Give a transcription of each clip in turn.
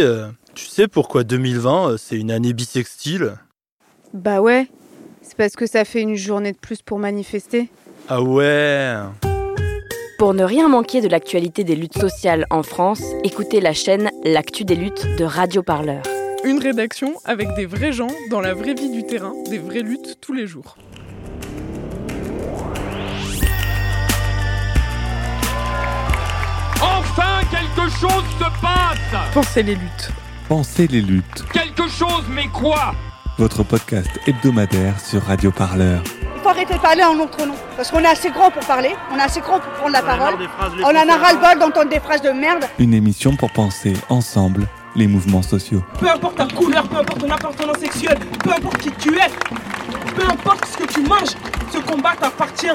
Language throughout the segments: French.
Euh, tu sais pourquoi 2020, euh, c'est une année bisextile? Bah ouais, c'est parce que ça fait une journée de plus pour manifester. Ah ouais Pour ne rien manquer de l'actualité des luttes sociales en France, écoutez la chaîne L'actu des luttes de Radio Parleur. Une rédaction avec des vrais gens dans la vraie vie du terrain, des vraies luttes tous les jours. Quelque chose se passe Pensez les luttes. Pensez les luttes, Quelque chose, mais quoi? Votre podcast hebdomadaire sur Radio Parleur. Il faut arrêter de parler en notre nom. Parce qu'on est assez grand pour parler, on est assez grand pour prendre la parole. On en a ras-le-bol d'entendre des phrases de merde. Une émission pour penser ensemble les mouvements sociaux. Peu importe ta couleur, peu importe ton appartenance sexuelle, peu importe qui tu es, peu importe ce que tu manges, ce combat t'appartient.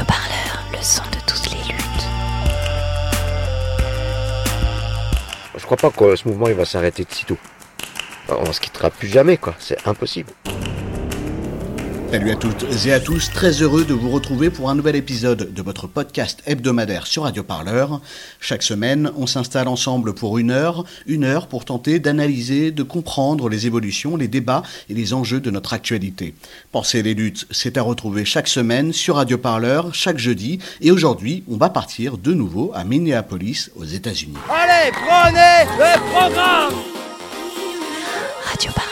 Le son de toutes les luttes. Je crois pas que ce mouvement il va s'arrêter de sitôt. On se quittera plus jamais, quoi. C'est impossible. Salut à toutes et à tous, très heureux de vous retrouver pour un nouvel épisode de votre podcast hebdomadaire sur Radio Parleur. Chaque semaine, on s'installe ensemble pour une heure, une heure pour tenter d'analyser, de comprendre les évolutions, les débats et les enjeux de notre actualité. Penser les luttes, c'est à retrouver chaque semaine sur Radio Parleur, chaque jeudi, et aujourd'hui, on va partir de nouveau à Minneapolis, aux États-Unis. Allez, prenez le programme Radio Parleur.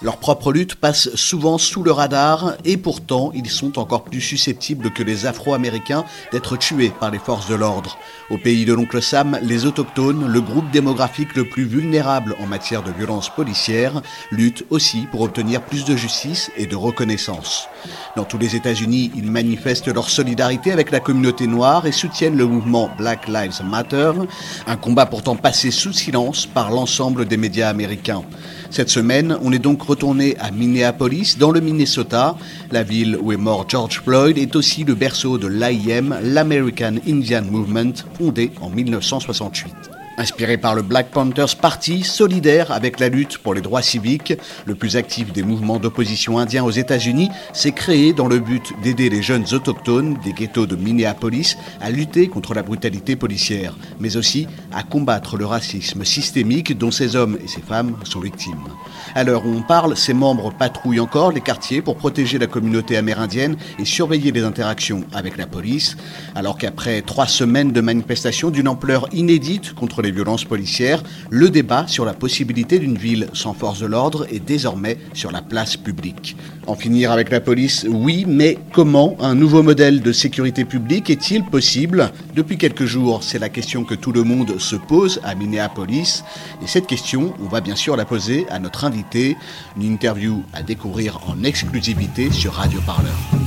Leur propre lutte passe souvent sous le radar et pourtant ils sont encore plus susceptibles que les Afro-Américains d'être tués par les forces de l'ordre. Au pays de l'oncle Sam, les autochtones, le groupe démographique le plus vulnérable en matière de violence policière, luttent aussi pour obtenir plus de justice et de reconnaissance. Dans tous les États-Unis, ils manifestent leur solidarité avec la communauté noire et soutiennent le mouvement Black Lives Matter, un combat pourtant passé sous silence par l'ensemble des médias américains. Cette semaine, on est donc retourné à Minneapolis, dans le Minnesota. La ville où est mort George Floyd est aussi le berceau de l'AIM, l'American Indian Movement, fondé en 1968. Inspiré par le Black Panthers Party, solidaire avec la lutte pour les droits civiques, le plus actif des mouvements d'opposition indiens aux États-Unis s'est créé dans le but d'aider les jeunes autochtones des ghettos de Minneapolis à lutter contre la brutalité policière, mais aussi à combattre le racisme systémique dont ces hommes et ces femmes sont victimes. À l'heure où on parle, ces membres patrouillent encore les quartiers pour protéger la communauté amérindienne et surveiller les interactions avec la police, alors qu'après trois semaines de manifestations d'une ampleur inédite contre les violences policières, le débat sur la possibilité d'une ville sans force de l'ordre est désormais sur la place publique. En finir avec la police, oui, mais comment un nouveau modèle de sécurité publique est-il possible? Depuis quelques jours, c'est la question que tout le monde se pose à Minneapolis. Et cette question, on va bien sûr la poser à notre invité. Une interview à découvrir en exclusivité sur Radio Parleur.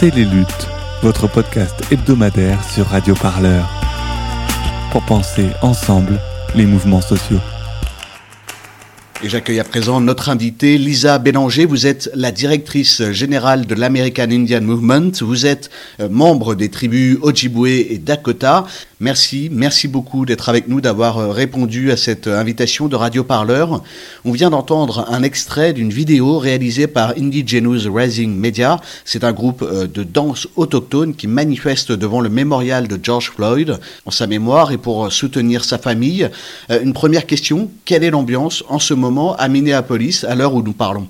Pensez les luttes, votre podcast hebdomadaire sur Radio Parleur. Pour penser ensemble les mouvements sociaux. Et j'accueille à présent notre invitée, Lisa Bélanger. Vous êtes la directrice générale de l'American Indian Movement. Vous êtes euh, membre des tribus Ojibwe et Dakota. Merci, merci beaucoup d'être avec nous, d'avoir euh, répondu à cette invitation de Radio Parleur. On vient d'entendre un extrait d'une vidéo réalisée par Indigenous Rising Media. C'est un groupe euh, de danse autochtone qui manifeste devant le mémorial de George Floyd en sa mémoire et pour soutenir sa famille. Une première question, quelle est l'ambiance en ce moment à Minneapolis à l'heure où nous parlons?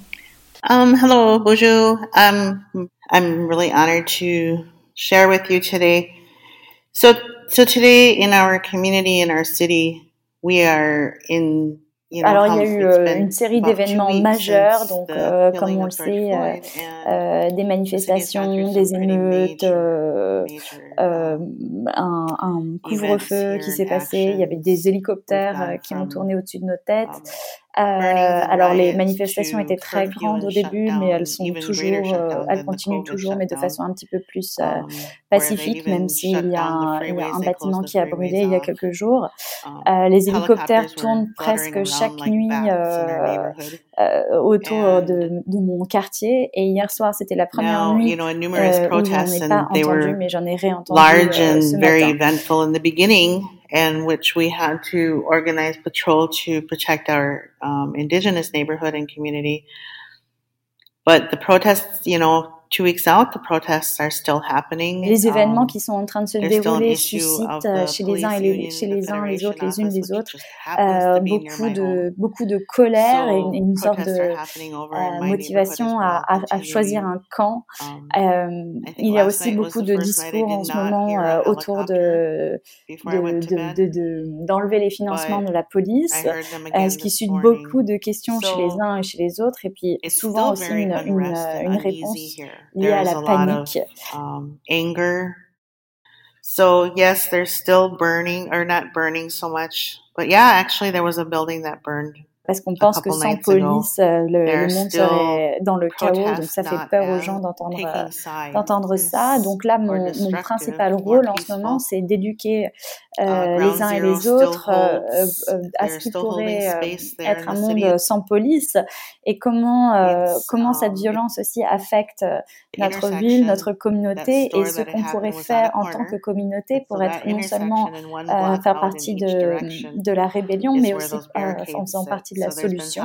Um, hello, bonjour. Um, I'm really honored to share with you today. So, so today in our community, in our city, we are in Alors, il y a eu euh, une série d'événements majeurs, donc euh, comme on le sait, euh, euh, des manifestations, des émeutes, euh, un, un couvre-feu qui s'est passé, il y avait des hélicoptères qui ont tourné au-dessus de nos têtes. Euh, alors les manifestations étaient très grandes au début, mais elles sont toujours, euh, elles continuent toujours, mais de façon un petit peu plus euh, um, pacifique, même s'il y, a un, il y a un bâtiment qui a brûlé il y a quelques jours. Euh, les hélicoptères tournent presque chaque nuit euh, autour de, de, mon quartier. Et hier soir, c'était la première nuit euh, où je n'en ai pas entendu, mais j'en ai réentendu euh, ce matin. and which we had to organize patrol to protect our um, indigenous neighborhood and community. But the protests, you know, two weeks out, the protests are still happening. Les événements um, qui sont en train de se dérouler suscitent euh, chez les uns et les, chez les uns les autres, les unes les autres, euh, beaucoup de beaucoup de colère et une, une sorte de euh, motivation à, à, à, choisir un camp. Um, euh, il y a aussi beaucoup de discours en ce moment autour de d'enlever de, de, de, les financements de la police, ce qui suscite beaucoup de questions chez les uns et chez les autres, et puis souvent aussi une, une, une réponse liée à la panique. um, anger. So yes, there's still burning, or not burning so much, but yeah, actually there was a building that burned parce qu'on pense que sans police, euh, le, le, monde serait dans le chaos, donc ça fait peur aux gens d'entendre euh, ça. Donc là, mon, mon principal rôle en ce moment, c'est d'éduquer euh, uh, les uns et les autres euh, à ce qui pourrait être un monde sans police. Et comment comment cette um, violence aussi affecte notre ville, notre communauté et ce qu'on pourrait faire en tant que communauté pour être non seulement faire partie de, de la rébellion, mais aussi en faisant partie la solution.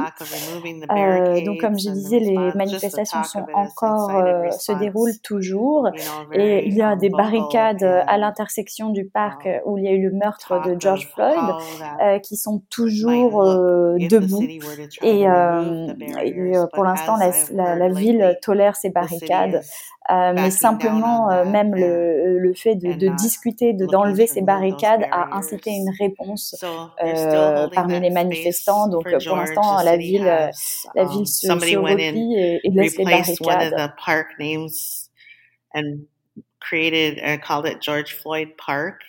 Euh, donc, comme je disais, les manifestations sont encore euh, se déroulent toujours, et il y a des barricades à l'intersection du parc où il y a eu le meurtre de George Floyd, euh, qui sont toujours debout. Et, et pour l'instant, la, la, la ville tolère ces barricades. Euh, mais simplement euh, même le, le fait de, de discuter, de d'enlever ces barricades a incité une réponse euh, parmi les manifestants. Donc pour l'instant, la ville, la ville se, se replie et, et laisse les barricades. created uh, called it George Floyd Park.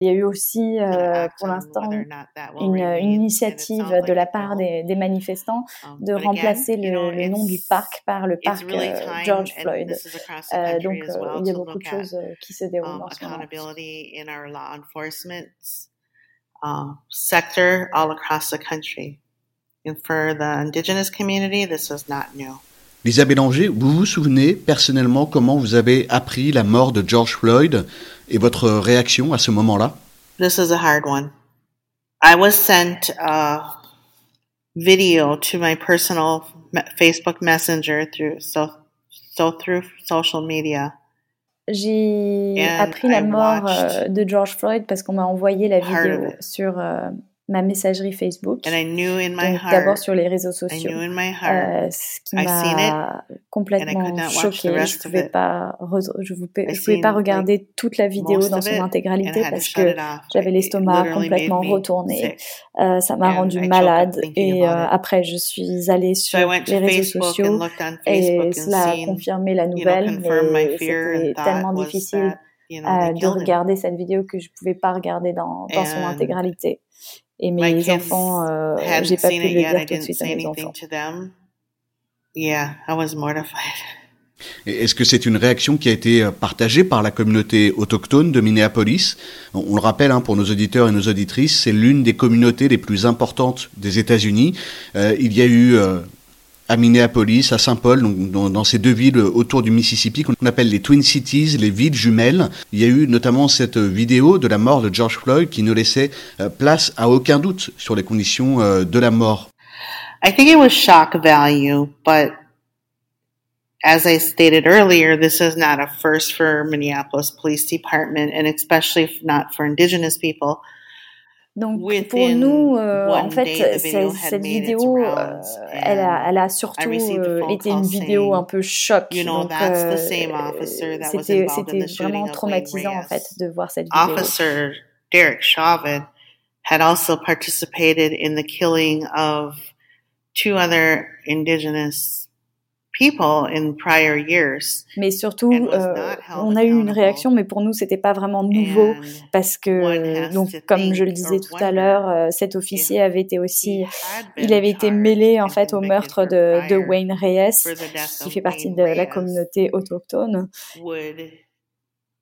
Il y a eu aussi, euh, pour l'instant, une, une, initiative de la part des, des manifestants um, de remplacer le, le, nom du parc par le parc euh, George Floyd. Euh, donc, euh, il y a beaucoup de choses euh, qui se déroulent um, en ce moment. Uh, sector all across the country. And for the indigenous community, this is not new. Lisa Bélanger, vous vous souvenez personnellement comment vous avez appris la mort de George Floyd et votre réaction à ce moment-là? This is a hard one. I was sent a video to my personal Facebook Messenger through so, so through social media. J'ai appris la mort euh, de George Floyd parce qu'on m'a envoyé la vidéo sur euh, ma messagerie Facebook. D'abord sur les réseaux sociaux. Euh, ce qui m'a complètement choqué. Je pouvais pas, je pouvais, je pouvais pas regarder toute la vidéo dans son intégralité parce que j'avais l'estomac complètement retourné. Euh, ça m'a rendu malade et euh, après je suis allée sur les réseaux sociaux et cela a confirmé la nouvelle, mais c'était tellement difficile de regarder cette vidéo que je pouvais pas regarder dans, dans son intégralité. Et mes enfants, euh, j'ai pas pu le dire tout de suite à mes enfants. Yeah, I was mortified. Est-ce que c'est une réaction qui a été euh, partagée par la communauté autochtone de Minneapolis? On le rappelle hein, pour nos auditeurs et nos auditrices, c'est l'une des communautés les plus importantes des États-Unis. Euh, il y a eu euh, à Minneapolis, à Saint-Paul, dans, dans, ces deux villes autour du Mississippi qu'on appelle les Twin Cities, les villes jumelles. Il y a eu notamment cette vidéo de la mort de George Floyd qui ne laissait euh, place à aucun doute sur les conditions euh, de la mort. I think it was shock value, but as I stated earlier, this is not a first for Minneapolis Police Department, and especially not for Indigenous people. Donc pour nous, euh, en fait, cette vidéo, euh, elle, a, elle a surtout euh, été une vidéo un peu choc. Donc euh, c'était vraiment traumatisant en fait de voir cette vidéo. Officer Derek Chauvin had also participated in the killing of two other indigenous people in prior years. Mais surtout, euh, on a eu une réaction, mais pour nous, c'était pas vraiment nouveau parce que, donc, comme je le disais tout à l'heure, euh, cet officier avait été aussi, il avait été mêlé en fait au meurtre de, de Wayne Reyes, qui fait partie de la communauté autochtone. Would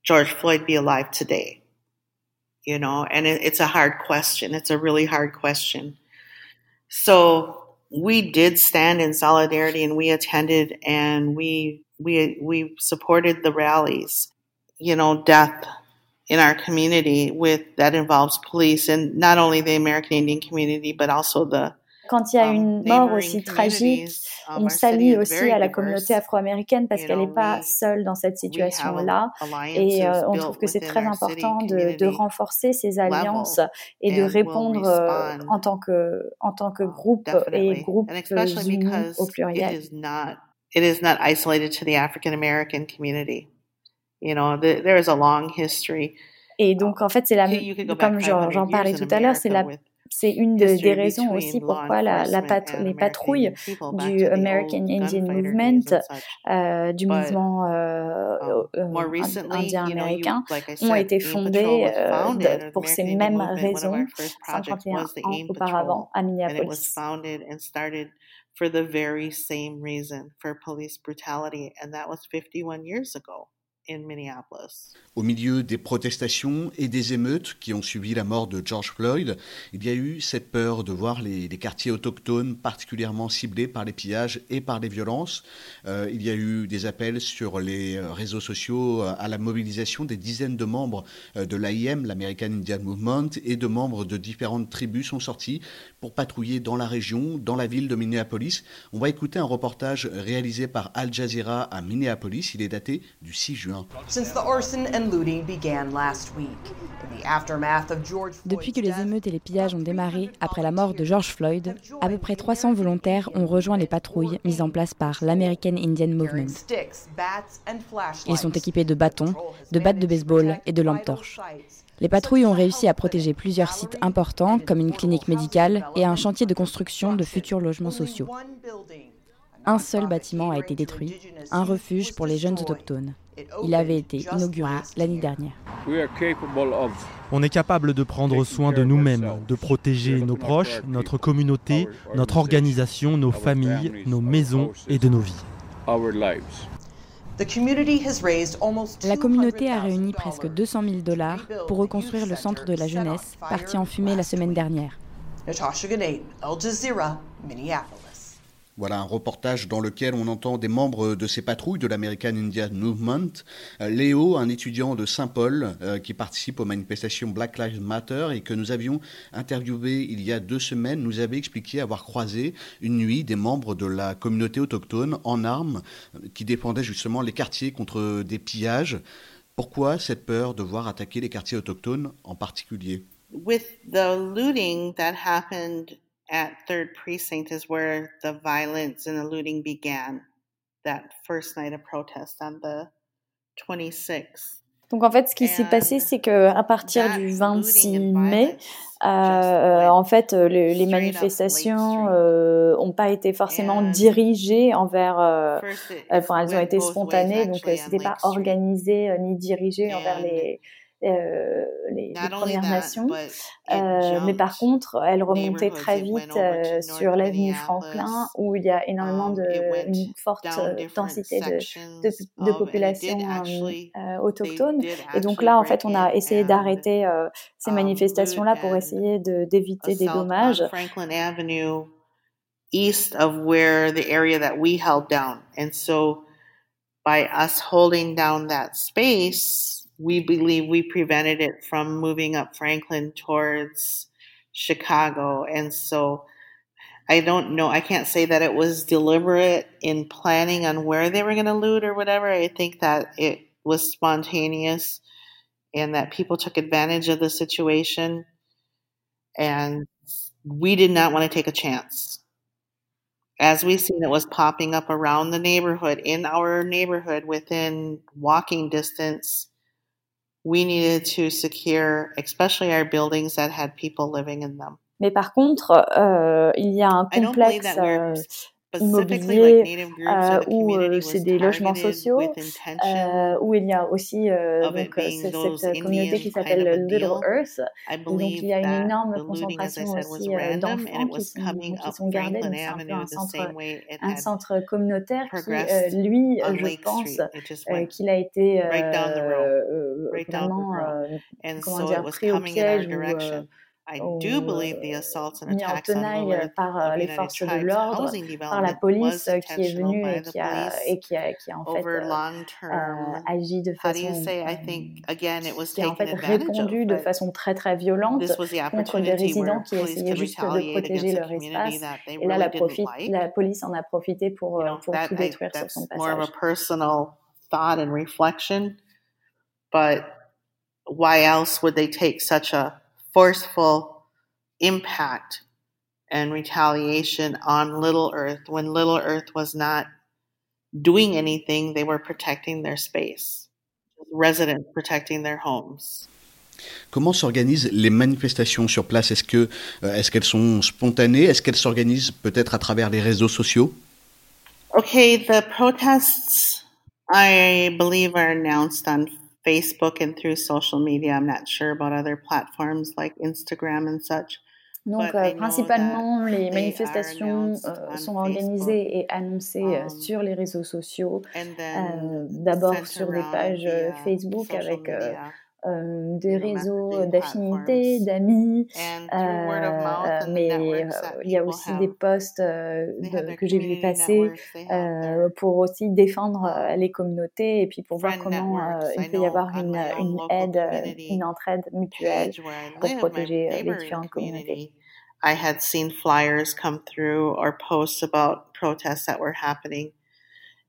George Floyd be alive today? You know, and it, it's a hard question. It's a really hard question. So we did stand in solidarity and we attended and we we we supported the rallies you know death in our community with that involves police and not only the American Indian community but also the quand il y a une mort aussi tragique, on s'allie aussi à la communauté afro-américaine parce qu'elle n'est pas seule dans cette situation-là. Et euh, on trouve que c'est très important de, de, renforcer ces alliances et de répondre euh, en tant que en tant que groupe et groupe unis au pluriel. It is not isolated to the African American community. You know, there is a long history. Et donc, en fait, c'est la, comme j'en parlais tout à l'heure, c'est la c'est une des raisons aussi pourquoi la, la les patrouilles du American Indian Movement, euh, du mouvement euh, euh, indien-américain, ont été fondées euh, pour ces mêmes raisons 51 ans auparavant à Minneapolis. For the very same reason, for police brutality, and that was 51 years ago. Au milieu des protestations et des émeutes qui ont suivi la mort de George Floyd, il y a eu cette peur de voir les, quartiers autochtones particulièrement ciblés par les pillages et par les violences. Euh, il y a eu des appels sur les euh, réseaux sociaux euh, à la mobilisation des dizaines de membres de l'AIM, l'American Indian Movement, et de membres de différentes tribus sont sortis pour patrouiller dans la région, dans la ville de Minneapolis. On va écouter un reportage réalisé par Al Jazeera à Minneapolis. Il est daté du 6 juin. Depuis que les émeutes et les pillages ont démarré après la mort de George Floyd, à peu près 300 volontaires ont rejoint les patrouilles mises en place par l'American Indian Movement. Ils sont équipés de bâtons, de battes de baseball et de lampes torches. Les patrouilles ont réussi à protéger plusieurs sites importants, comme une clinique médicale et un chantier de construction de futurs logements sociaux. Un seul bâtiment a été détruit, un refuge pour les jeunes autochtones. Il avait été inauguré l'année dernière. On est capable de prendre soin de nous-mêmes, de protéger nos proches, notre communauté, notre organisation, nos familles, nos maisons et de nos vies. La communauté a réuni presque 200 000 dollars pour reconstruire le centre de la jeunesse, parti en fumée la semaine dernière. Voilà un reportage dans lequel on entend des membres de ces patrouilles de l'American Indian Movement. Euh, Léo, un étudiant de Saint-Paul euh, qui participe aux manifestations Black Lives Matter et que nous avions interviewé il y a deux semaines, nous avait expliqué avoir croisé une nuit des membres de la communauté autochtone en armes euh, qui défendaient justement les quartiers contre des pillages. Pourquoi cette peur de voir attaquer les quartiers autochtones en particulier? With the looting that happened at Third Precinct is where the violence and the looting began. That first night of protest on the 26th. Donc en fait, ce qui s'est passé, c'est que à partir du 26 mai, euh, en fait, le, les manifestations euh, ont pas été forcément dirigées envers. Euh, enfin, elles ont été spontanées, donc euh, c'était pas organisé euh, ni dirigé envers les euh, les, les, Premières Nations. Euh, mais par contre, elle remontait très vite euh, sur l'avenue Franklin, où il y a énormément um, de une forte densité de, de, de population euh, autochtone. Et donc là, en fait, on a essayé d'arrêter ces um, manifestations-là pour essayer d'éviter des dommages. Franklin Avenue, east of where the area that we held down, and so by us holding down that space we believe we prevented it from moving up Franklin towards Chicago. And so I don't know, I can't say that it was deliberate in planning on where they were going to loot or whatever. I think that it was spontaneous and that people took advantage of the situation. And we did not want to take a chance. As we've seen, it was popping up around the neighborhood, in our neighborhood, within walking distance we needed to secure, especially our buildings that had people living in them. Mais par contre, euh, il y a un complexe immobilier euh, où euh, c'est des logements sociaux, euh, où il y a aussi euh, donc, cette communauté qui s'appelle Little Earth. donc il y a une énorme concentration aussi d'enfants qui sont, qui sont gardés. Donc c'est un peu un centre, un centre communautaire qui, lui, je pense qu'il a été vraiment, comment dire, pris au piège ou I do believe the assaults and attacks on tenaille par les forces de l'ordre, par la police qui est venue et qui a, et qui a, qui a en fait euh, agi de façon qui a en fait répondu de façon très très violente contre des résidents qui essayaient juste de protéger leur espace. Et là, la, profite, la police en a profité pour, pour tout détruire sur son passage. But why else would they take such a forceful impact and retaliation on Little Earth when Little Earth was not doing anything, they were protecting their space, residents protecting their homes. Comment s'organisent les manifestations sur place? Est-ce que euh, est-ce qu'elles sont spontanées? Est-ce qu'elles s'organisent peut-être à travers les réseaux sociaux? Okay, the protests I believe are announced on Facebook and through social media. I'm not sure about other platforms like Instagram and such. Donc, euh, principalement, les manifestations euh, sont organisées et annoncées euh, um, sur les réseaux sociaux. Euh, D'abord sur des pages euh, Facebook avec euh, euh, des réseaux d'affinités, d'amis, euh, mais euh, il y a aussi des posts que j'ai vu passer pour aussi défendre les communautés et puis pour voir comment il peut y avoir une, une aide, une entraide mutuelle pour protéger les différentes communautés. I had seen flyers come through or posts about protests that were happening.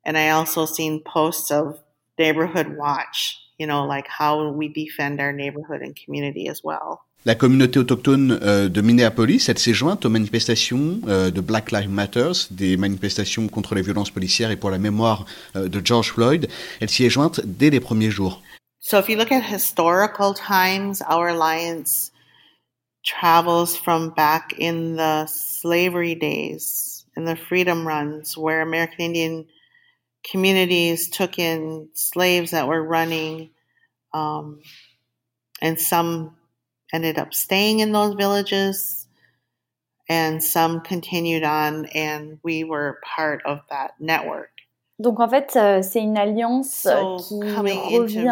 And I also seen posts of neighborhood watch you know, like how we defend our neighborhood and community as well. La communauté autochtone euh, de Minneapolis, elle s'est jointe aux manifestations euh, de Black Lives Matter, des manifestations contre les violences policières et pour la mémoire euh, de George Floyd. Elle s'y est jointe dès les premiers jours. So if you look at historical times, our alliance travels from back in the slavery days, in the freedom runs, where American Indian communities took in slaves that were running, um, and some ended up staying in those villages, and some continued on, and we were part of that network. Donc en fait, euh, c'est une alliance euh, qui revient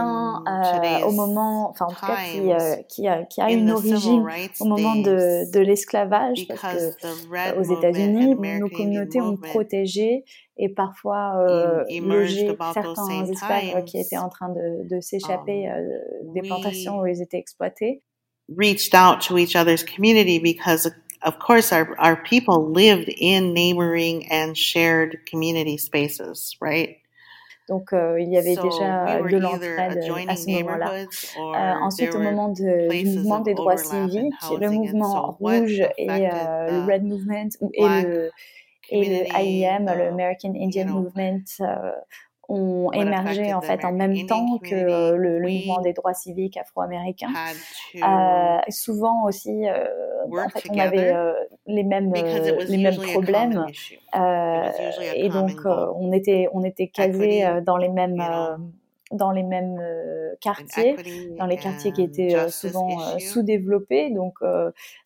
euh, au moment, enfin en tout cas qui, qui, a, qui a une origine au moment de, de l'esclavage, parce que aux États-Unis, nos communautés ont protégé et parfois logé certains esclaves qui étaient en train de, de s'échapper um, des plantations où ils étaient exploités. Reached out to each other's community because of course, our, our people lived in neighboring and shared community spaces, right? Donc, euh, il y avait so déjà we de l'entraide à ce moment-là. Euh, ensuite, au moment de, du mouvement des droits civiques, le mouvement rouge et euh, le Red Movement et le, et le le American Indian Movement, euh, ont émergé en fait en même temps que le, le mouvement des droits civiques afro-américains. Euh, souvent aussi, euh, en fait, on avait euh, les mêmes les mêmes problèmes et donc on était on était casés dans les mêmes dans les mêmes quartiers, dans les quartiers qui étaient souvent sous-développés. Donc,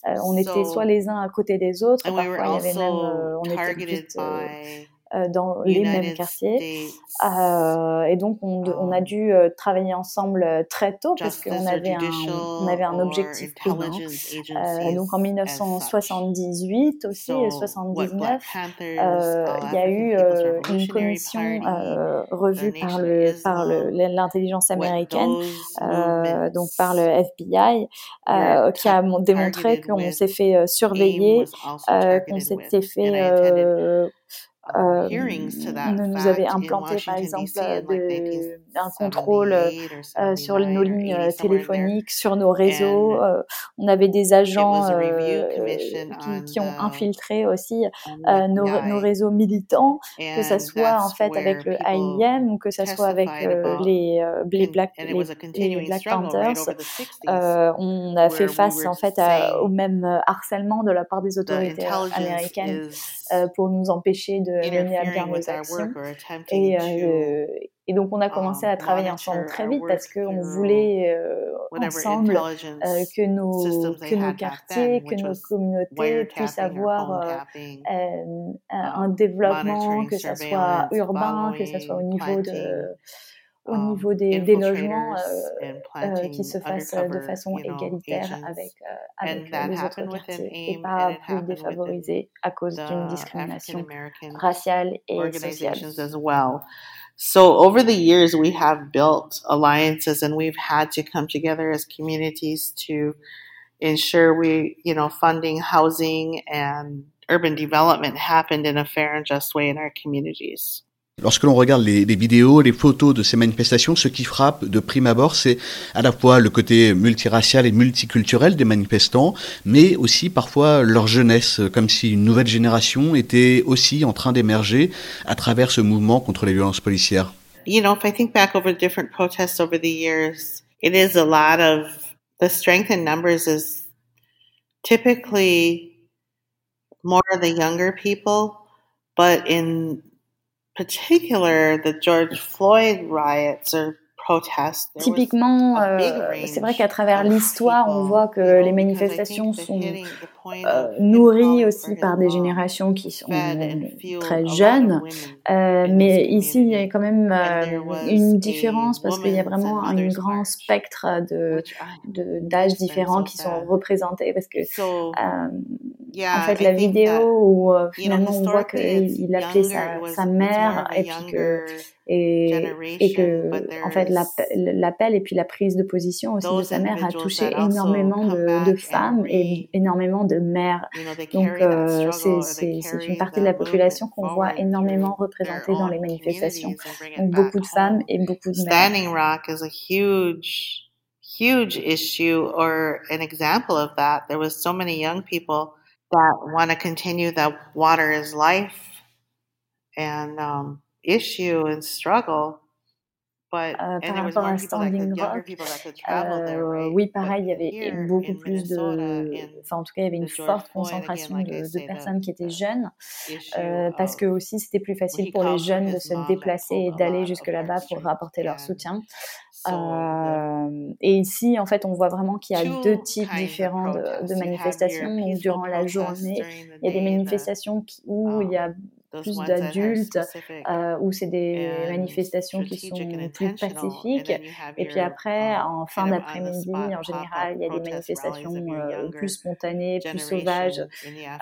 on était soit les uns à côté des autres. Parfois, il y avait même, on était juste euh, dans les mêmes quartiers. Euh, et donc, on, on, a dû euh, travailler ensemble très tôt parce qu'on avait, un, on avait un objectif commun. donc, en 1978 aussi, 79, il y a eu une commission revue par le par l'intelligence américaine, donc par le FBI, qui a démontré qu'on s'est fait surveiller, qu'on s'était fait euh, on nous avait implanté par exemple de, un contrôle euh, sur nos lignes téléphoniques, sur nos réseaux. Euh, on avait des agents qui, qui, ont infiltré aussi nos, nos, réseaux militants, que ce soit en fait avec le AIM ou que ce soit avec les, les, Black, les, les, Black Panthers. on a fait face en fait au même harcèlement de la part des autorités américaines pour nous empêcher de mener à bien nos actions. Et, euh, et, donc on a commencé à travailler ensemble très vite parce qu'on voulait euh, ensemble euh, que, nos, que nos quartiers, que nos communautés puissent avoir un um, développement, que ce soit urbain, que ce soit au niveau de au um, niveau des, des logements euh, euh, qui se fassent de façon égalitaire avec, euh, avec les autres quartiers et pas plus défavorisés à cause d'une discrimination raciale et sociale. So over the years, we have built alliances and we've had to come together as communities to ensure we, you know, funding housing and urban development happened in a fair and just way in our communities. Lorsque l'on regarde les, vidéos, les photos de ces manifestations, ce qui frappe de prime abord, c'est à la fois le côté multiracial et multiculturel des manifestants, mais aussi parfois leur jeunesse, comme si une nouvelle génération était aussi en train d'émerger à travers ce mouvement contre les violences policières. You know, if I think back over different protests over the years, it is a lot of the strength in numbers is typically more the younger people, but in particular, the George Floyd riots are Typiquement, euh, c'est vrai qu'à travers l'histoire, on voit que les manifestations sont euh, nourries aussi par des générations qui sont très jeunes. Euh, mais ici, il y a quand même une différence parce qu'il y a vraiment un grand spectre de d'âges différents qui sont représentés parce que en fait la vidéo où finalement on voit qu'il appelait sa, sa mère et puis que et, et que en fait l'appel et puis la prise de position aussi de sa mère a touché énormément de, de femmes et énormément de mères. Donc euh, c'est une partie de la population qu'on voit énormément représentée dans les manifestations. Donc beaucoup de femmes et beaucoup de mères. Standing Rock is a huge huge issue or an example of that. There was so many young people that want to continue that water is life and um, issue and struggle. Euh, par rapport à Standing Rock, euh, oui, pareil, il y avait beaucoup plus de, enfin en tout cas, il y avait une forte concentration de, de personnes qui étaient jeunes, euh, parce que aussi c'était plus facile pour les jeunes de se déplacer et d'aller jusque là-bas pour apporter leur soutien. Euh, et ici, en fait, on voit vraiment qu'il y a deux types différents de, de manifestations. durant la journée, il y a des manifestations où il y a plus d'adultes, euh, où c'est des manifestations qui sont plus pacifiques. Et puis après, um, en fin d'après-midi, en général, il y a des manifestations euh, plus spontanées, plus sauvages,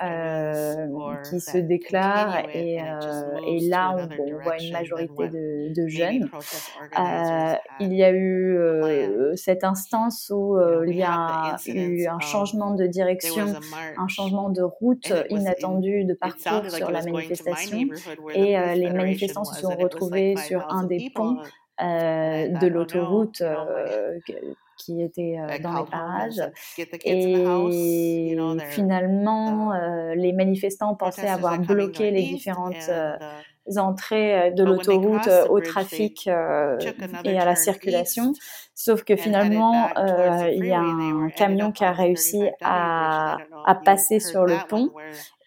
euh, qui se déclarent. Et, euh, et là, on, on, voit une majorité de, de jeunes. Euh, il y a eu euh, cette instance où il y a eu un changement de direction, un changement de route inattendu de parcours sur la manifestation et euh, les manifestants se sont retrouvés sur un des ponts euh, de l'autoroute euh, qui était dans les parages. Et finalement, les manifestants pensaient avoir bloqué les différentes entrées de l'autoroute au trafic et à la circulation. Sauf que finalement, il y a un camion qui a réussi à, à passer sur le pont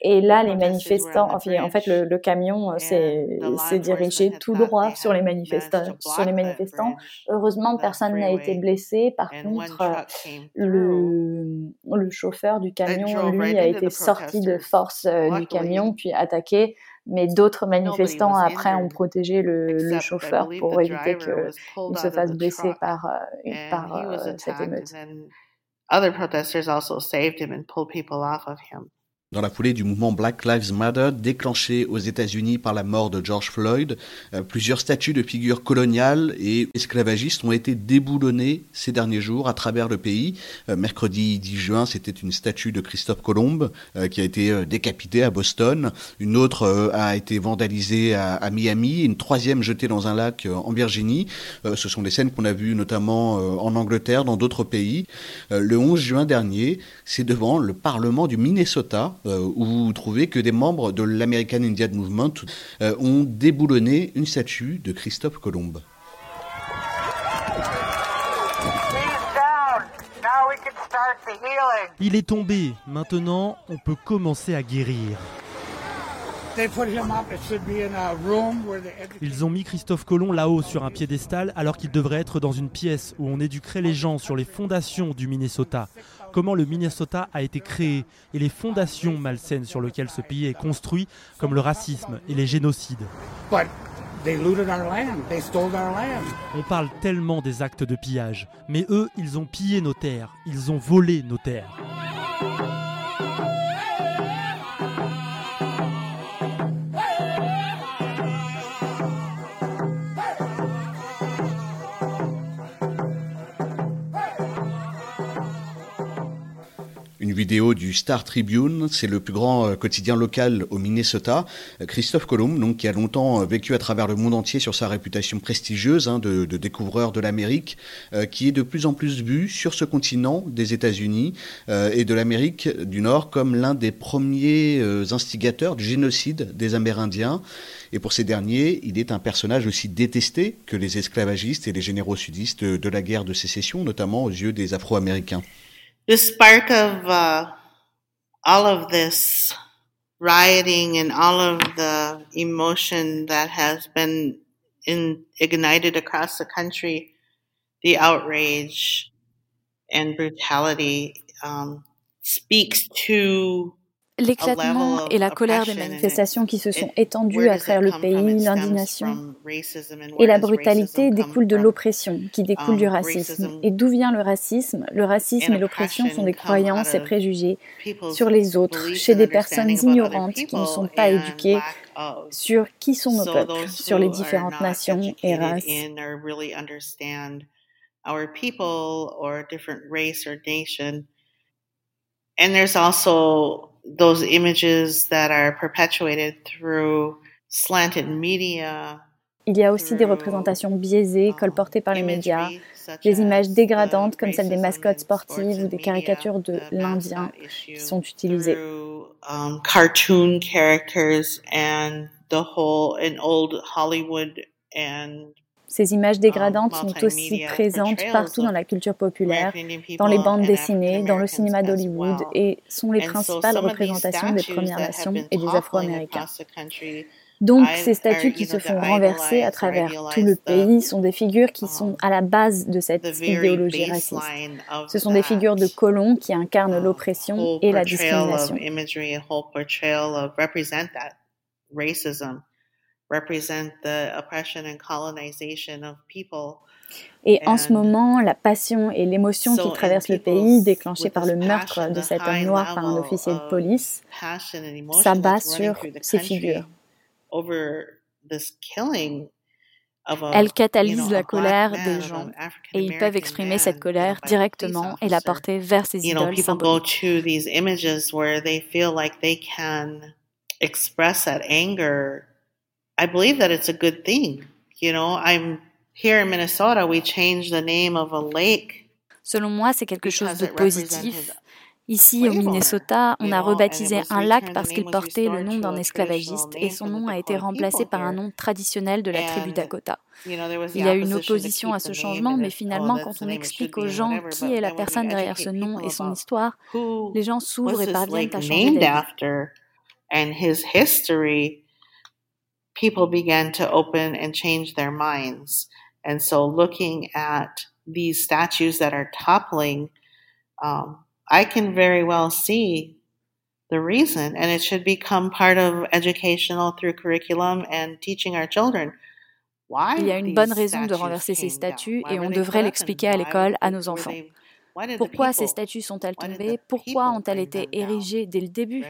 et là, les manifestants, enfin, en fait, le, le camion euh, s'est dirigé tout droit sur les manifestants. Sur les manifestants. Heureusement, personne n'a été blessé. Par contre, euh, le, le chauffeur du camion, lui, a été sorti de force euh, du camion, puis attaqué. Mais d'autres manifestants, après, ont protégé le, le chauffeur pour éviter qu'il se fasse blesser par, par cette émeute. Other protesters also saved him and pulled people off of him. Dans la foulée du mouvement Black Lives Matter déclenché aux États-Unis par la mort de George Floyd, euh, plusieurs statues de figures coloniales et esclavagistes ont été déboulonnées ces derniers jours à travers le pays. Euh, mercredi 10 juin, c'était une statue de Christophe Colomb euh, qui a été décapitée à Boston. Une autre a été vandalisée à, à, Miami, une troisième jetée dans un lac en Virginie. ce sont des scènes qu'on a vues notamment en Angleterre, dans d'autres pays. le 11 juin dernier, c'est devant le Parlement du Minnesota où vous trouvez que des membres de l'American Indian Movement euh, ont déboulonné une statue de Christophe Colomb. Il est tombé, maintenant on peut commencer à guérir. Ils ont mis Christophe Colomb là-haut sur un piédestal alors qu'il devrait être dans une pièce où on éduquerait les gens sur les fondations du Minnesota, comment le Minnesota a été créé et les fondations malsaines sur lesquelles ce pays est construit, comme le racisme et les génocides. On parle tellement des actes de pillage, mais eux, ils ont pillé nos terres, ils ont volé nos terres. Vidéo du Star Tribune, c'est le plus grand euh, quotidien local au Minnesota. Euh, Christophe Colomb, donc, qui a longtemps euh, vécu à travers le monde entier sur sa réputation prestigieuse hein, de, découvreur de l'Amérique, qui est de plus en plus vu sur ce continent des États-Unis et de l'Amérique du Nord comme l'un des premiers instigateurs du génocide des Amérindiens. Et pour ces derniers, il est un personnage aussi détesté que les esclavagistes et les généraux sudistes de la guerre de sécession, notamment aux yeux des Afro-Américains. The spark of uh, all of this rioting and all of the emotion that has been in, ignited across the country, the outrage and brutality um, speaks to L'éclatement et la colère des manifestations qui se sont étendues à travers le pays, l'indignation et la brutalité découlent de l'oppression qui découle du um, racisme. Et d'où vient le racisme? Le racisme et l'oppression sont des croyances et préjugés sur les autres, chez des personnes ignorantes qui ne sont pas éduquées sur qui sont nos peuples, sur les différentes nations et races. And there's also those images that are perpetuated through slanted media. Il y a aussi des représentations biaisées um, colportées par les médias, des images dégradantes comme celles des mascottes sportives ou des caricatures de l'Indien qui sont utilisées. Um, cartoon characters and the whole in old Hollywood and ces images dégradantes sont aussi présentes partout dans la culture populaire, dans les bandes dessinées, dans le cinéma d'Hollywood et sont les principales représentations des Premières Nations et des Afro-Américains. Donc ces statues qui se font renverser à travers tout le pays sont des figures qui sont à la base de cette idéologie raciste. Ce sont des figures de colons qui incarnent l'oppression et la discrimination. Et en ce moment, la passion et l'émotion qui traverse le pays, déclée par le meurtre de cet homme noir par un officier de police, s'abat sur ces figures. Elles catalysent la colère des gens et ils peuvent exprimer cette colère directement et la porter vers ces idoles symboliques. I believe that it's a good thing. You know, I'm here in Minnesota, we changed the name of a lake. Selon moi, c'est quelque chose de positif. Ici, au Minnesota, on a rebaptisé un lac parce qu'il portait le nom d'un esclavagiste et son nom a été remplacé par un nom traditionnel de la tribu Dakota. Il y a eu une opposition à ce changement, mais finalement, quand on explique aux gens qui est la personne derrière ce nom et son histoire, les gens s'ouvrent et parviennent à changer d'avis. People began to open and change their minds. And so looking at these statues that are toppling, um, I can very well see the reason, and it should become part of educational through curriculum and teaching our children. Why Il y a une bonne raison de renverser ces statues et on devrait l'expliquer à l'école à nos enfants. Pourquoi ces statues sont-elles tombées Pourquoi ont-elles été érigées dès le début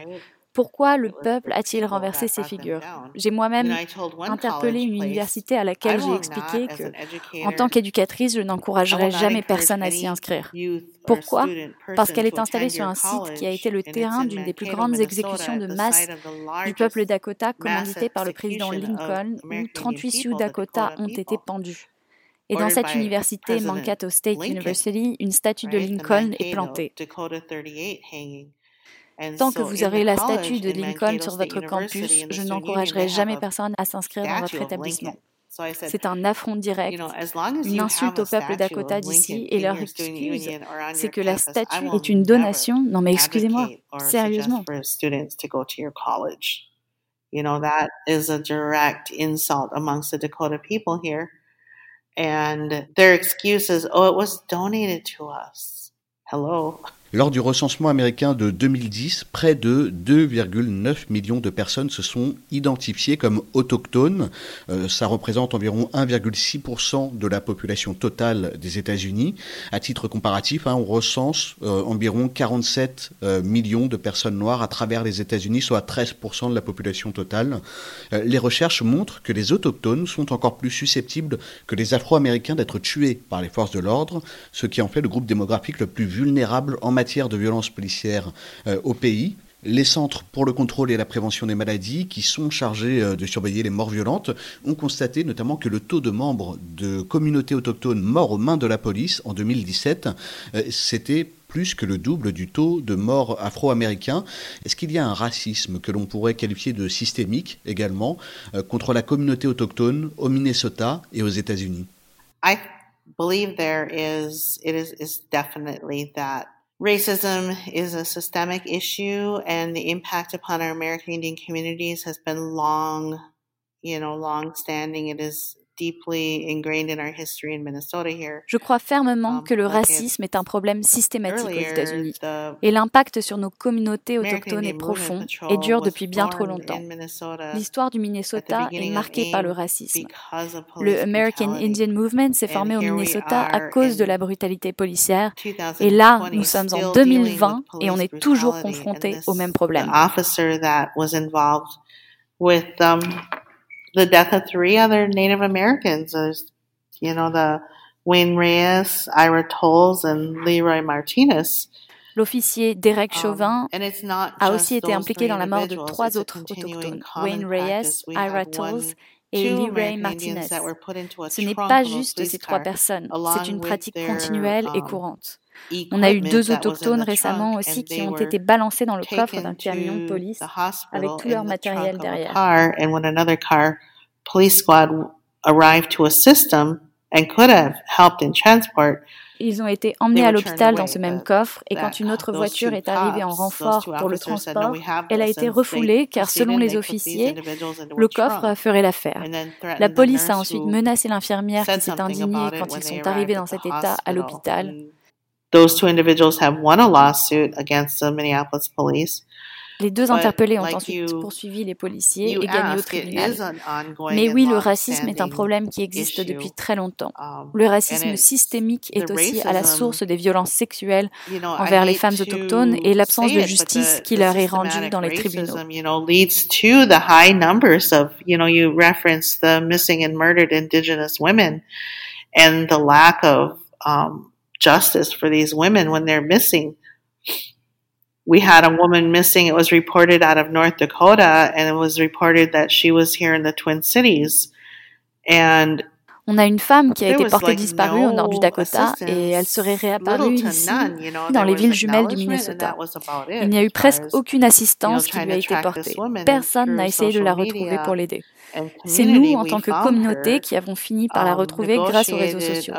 Pourquoi le peuple a-t-il renversé ces figures? J'ai moi-même interpellé une université à laquelle j'ai expliqué que, en tant qu'éducatrice, je n'encouragerais jamais personne à s'y inscrire. Pourquoi? Parce qu'elle est installée sur un site qui a été le terrain d'une des plus grandes exécutions de masse du peuple Dakota commanditée par le président Lincoln, où 38 Sioux Dakota ont été pendus. Et dans cette université, Mankato State University, une statue de Lincoln est plantée. Tant que vous aurez la statue de Lincoln sur votre campus, je n'encouragerai jamais personne à s'inscrire dans votre établissement. C'est un affront direct, une insulte au peuple Dakota d'ici et leur excuse, c'est que la statue est une donation. Non mais excusez-moi, sérieusement. You know, that is a direct insult amongst the Dakota people here. And their oh, it was donated to us. Hello. Lors du recensement américain de 2010, près de 2,9 millions de personnes se sont identifiées comme autochtones. Euh, ça représente environ 1,6% de la population totale des États-Unis. À titre comparatif, hein, on recense euh, environ 47 euh, millions de personnes noires à travers les États-Unis, soit 13% de la population totale. les recherches montrent que les autochtones sont encore plus susceptibles que les Afro-Américains d'être tués par les forces de l'ordre, ce qui en fait le groupe démographique le plus vulnérable en matière de violences policières euh, au pays. Les centres pour le contrôle et la prévention des maladies, qui sont chargés euh, de surveiller les morts violentes, ont constaté notamment que le taux de membres de communautés autochtones morts aux mains de la police en 2017, euh, c'était plus que le double du taux de morts afro-américains. Est-ce qu'il y a un racisme que l'on pourrait qualifier de systémique également contre la communauté autochtone au Minnesota et aux États-Unis? I believe there is, it is, is definitely that racism is a systemic issue and the impact upon our American Indian communities has been long, you know, long standing. It is Je crois fermement um, que le racisme est un problème systématique aux États-Unis et l'impact sur nos communautés autochtones est profond et dure depuis bien trop longtemps. L'histoire du Minnesota est marquée par le racisme. Le American Indian Movement s'est formé au Minnesota à cause de la brutalité policière et là, nous sommes en 2020 et on est toujours confronté au même problème the death of three other Native Americans. There's, you know, the Wayne Reyes, Ira Tolles, and Leroy Martinez. L'officier Derek um, Chauvin a aussi été impliqué dans la mort de trois autres autochtones, Wayne Reyes, Ira Tolles et Leroy Martinez. Ce n'est pas juste ces trois personnes, c'est une pratique continuelle et um, courante. On a eu deux autochtones récemment aussi qui ont été balancés dans le coffre d'un camion de police avec tout leur matériel derrière. Ils ont été emmenés à l'hôpital dans ce même coffre et quand une autre voiture est arrivée en renfort pour le transport, elle a été refoulée car selon les officiers, le coffre ferait l'affaire. La police a ensuite menacé l'infirmière qui s'est indignée quand ils sont arrivés dans cet état à l'hôpital. Those two individuals have won a lawsuit against the Minneapolis police. Les deux interpellés ont ensuite poursuivi les policiers et gagné au tribunal. Mais oui, le racisme est un problème qui existe depuis très longtemps. Um, le racisme systémique est aussi à la source des violences sexuelles envers les femmes autochtones et l'absence de justice qui leur est rendue dans les tribunaux. and the lack of um, justice for these women when they're missing. We had a woman missing. It was reported out of North Dakota, and it was reported that she was here in the Twin Cities. And On a une femme qui a été portée disparue au nord du Dakota et elle serait réapparue ici, dans les villes jumelles du Minnesota. Il n'y a eu presque aucune assistance qui lui a été portée. Personne n'a essayé de la retrouver pour l'aider. C'est nous, en tant que communauté, qui avons fini par la um, retrouver grâce aux réseaux sociaux.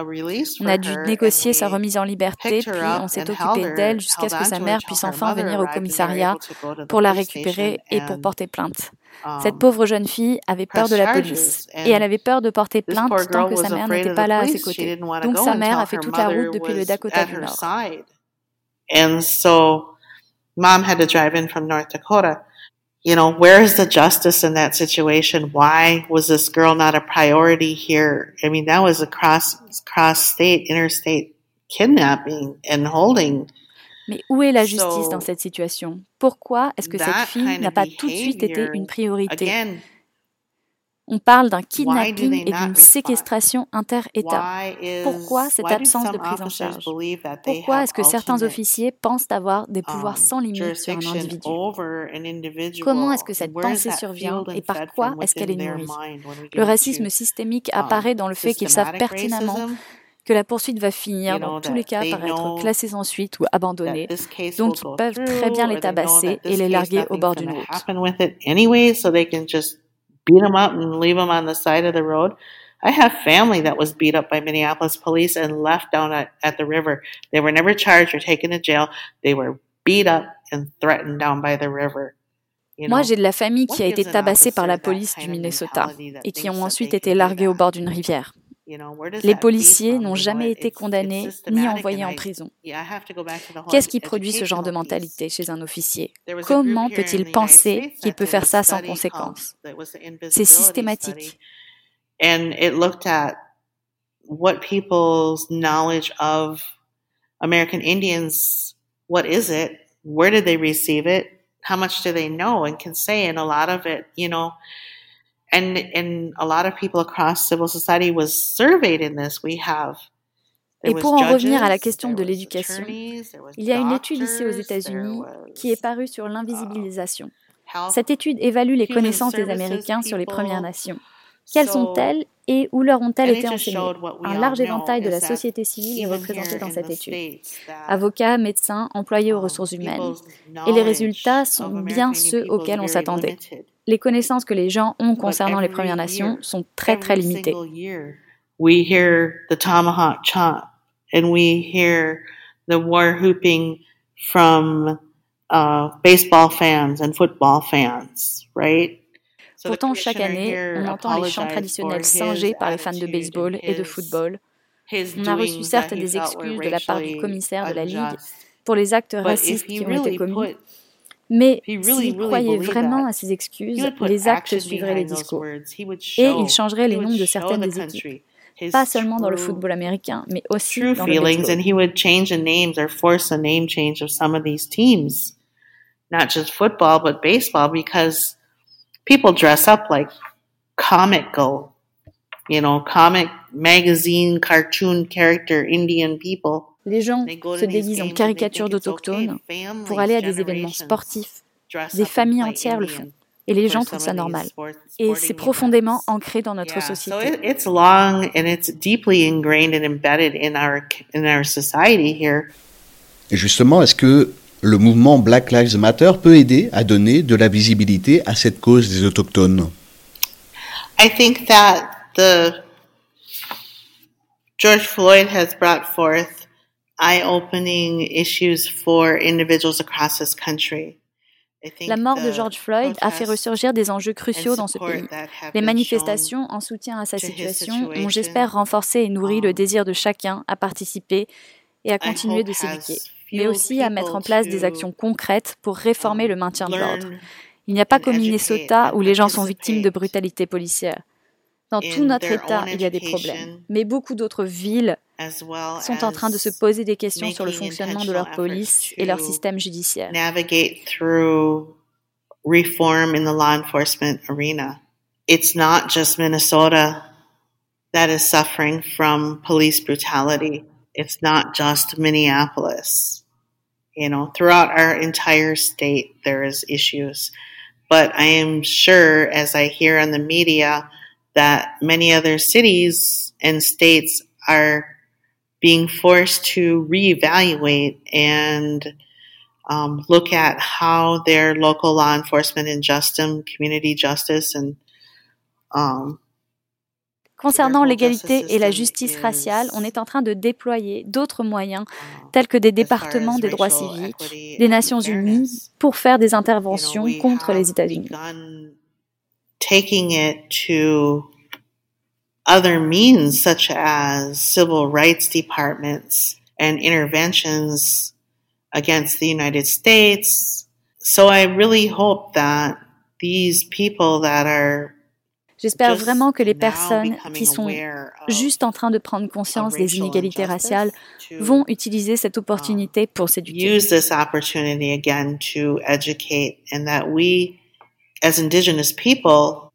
On a dû négocier sa remise en liberté, puis on s'est occupé d'elle jusqu'à ce que sa mère puisse enfin venir au commissariat pour la récupérer et pour porter plainte. Cette um, pauvre jeune fille avait peur de la police et elle avait peur de porter plainte tant que sa mère n'était pas là à ses côtés. Donc sa mère a fait toute la route depuis le Dakota du Nord. And so mom had to drive in from North Dakota. you know, where is the justice in that situation? Why was this girl not a priority here? I mean, that was a cross, cross state, interstate kidnapping and holding. Mais où est la justice dans cette situation? Pourquoi est-ce que cette fille n'a pas tout de suite été une priorité? on parle d'un kidnapping et d'une séquestration inter-État. Pourquoi cette absence de prise en charge? Pourquoi est-ce que certains officiers pensent avoir des pouvoirs um, sans limite sur un individu? Comment est-ce que cette pensée survient et par quoi est-ce qu'elle est nourrie? Le racisme systémique um, apparaît dans le fait qu'ils savent pertinemment que la poursuite va finir dans tous les cas par être classée sans suite ou abandonnée. Donc ils peuvent très bien les tabasser et les larguer au bord d'une route. I have family that was beat up by Minneapolis police and left down at, at the river. They were never charged or taken to jail. They were beat up and threatened down by the river. Moi, j'ai de la famille qui a été tabassée par la police du Minnesota et qui ont ensuite été largués au bord d'une rivière. Les policiers n'ont jamais été condamnés ni envoyés en prison. Qu'est-ce qui produit ce genre de mentalité chez un officier? Comment peut-il penser qu'il peut faire ça sans conséquence? C'est systématique. And it looked at what people's knowledge of American Indians, what is it? Where did they receive it? How much do they know and can say? And a lot of it, you know, and and a lot of people across civil society was surveyed in this. We have et pour en revenir à la question de l'éducation, il y a une étude ici aux États-Unis qui est parue sur l'invisibilisation. Cette étude évalue les connaissances des Américains sur les Premières Nations. Quelles sont-elles et où leur ont-elles été enseignées? Un large éventail de la société civile est représenté dans cette étude. Avocats, médecins, employés aux ressources humaines. Et les résultats sont bien ceux auxquels on s'attendait. Les connaissances que les gens ont concernant les Premières Nations sont très très limitées. We hear the tomahawk chant and we hear the war hooping from uh, baseball fans and football fans, right? Pourtant, chaque année, on entend les chants traditionnels singés par les fans de baseball et de football. On a reçu certes des excuses de la part du commissaire de la Ligue pour les actes racistes qui ont été commis, mais s'il croyait vraiment à ces excuses, les actes suivraient les discours. Et il changerait les noms de certaines des équipes. Pas seulement dans le football américain, mais aussi dans le baseball. and he would change the names or force a name change of some of these teams. Not just football, but baseball, because people dress up like comical, you know, comic magazine, cartoon character Indian people. Les gens se déguisent en caricatures d'autochtones pour aller à des événements sportifs. Des familles entières le font. Et les gens trouvent ça normal. Et c'est profondément ancré dans notre société. It's long and it's deeply ingrained and embedded in our in our society here. Et justement, est-ce que le mouvement Black Lives Matter peut aider à donner de la visibilité à cette cause des autochtones? I think that the George Floyd has brought forth eye-opening issues for individuals across this country. La mort de George Floyd a fait ressurgir des enjeux cruciaux dans ce pays. Les manifestations en soutien à sa situation ont, j'espère, renforcé et nourri le désir de chacun à participer et à continuer de s'éduquer mais aussi à mettre en place des actions concrètes pour réformer le maintien de l'ordre. Il n'y a pas qu'au Minnesota où les gens sont victimes de brutalité policière. Dans tout notre État, il y a des problèmes, mais beaucoup d'autres villes sont en train de se poser des questions sur le fonctionnement de leur police et leur système judiciaire. reform in the law enforcement arena. It's not just Minnesota that is suffering from police brutality. It's not just Minneapolis. You know, throughout our entire state, there is issues. But I am sure, as I hear on the media, that many other cities and states are being forced to reevaluate and um, look at how their local law enforcement and justice, community justice, and um, Concernant l'égalité et la justice raciale, on est en train de déployer d'autres moyens, tels que des départements des droits civiques, des Nations Unies, pour faire des interventions contre les États-Unis. Taking it to other means, such as civil rights departments and interventions against the United States. So I really hope that these people that are J'espère vraiment que les personnes qui sont juste en train de prendre conscience des inégalités raciales vont utiliser cette um, opportunité pour s'éduquer. Use this opportunity again to educate and that we as indigenous people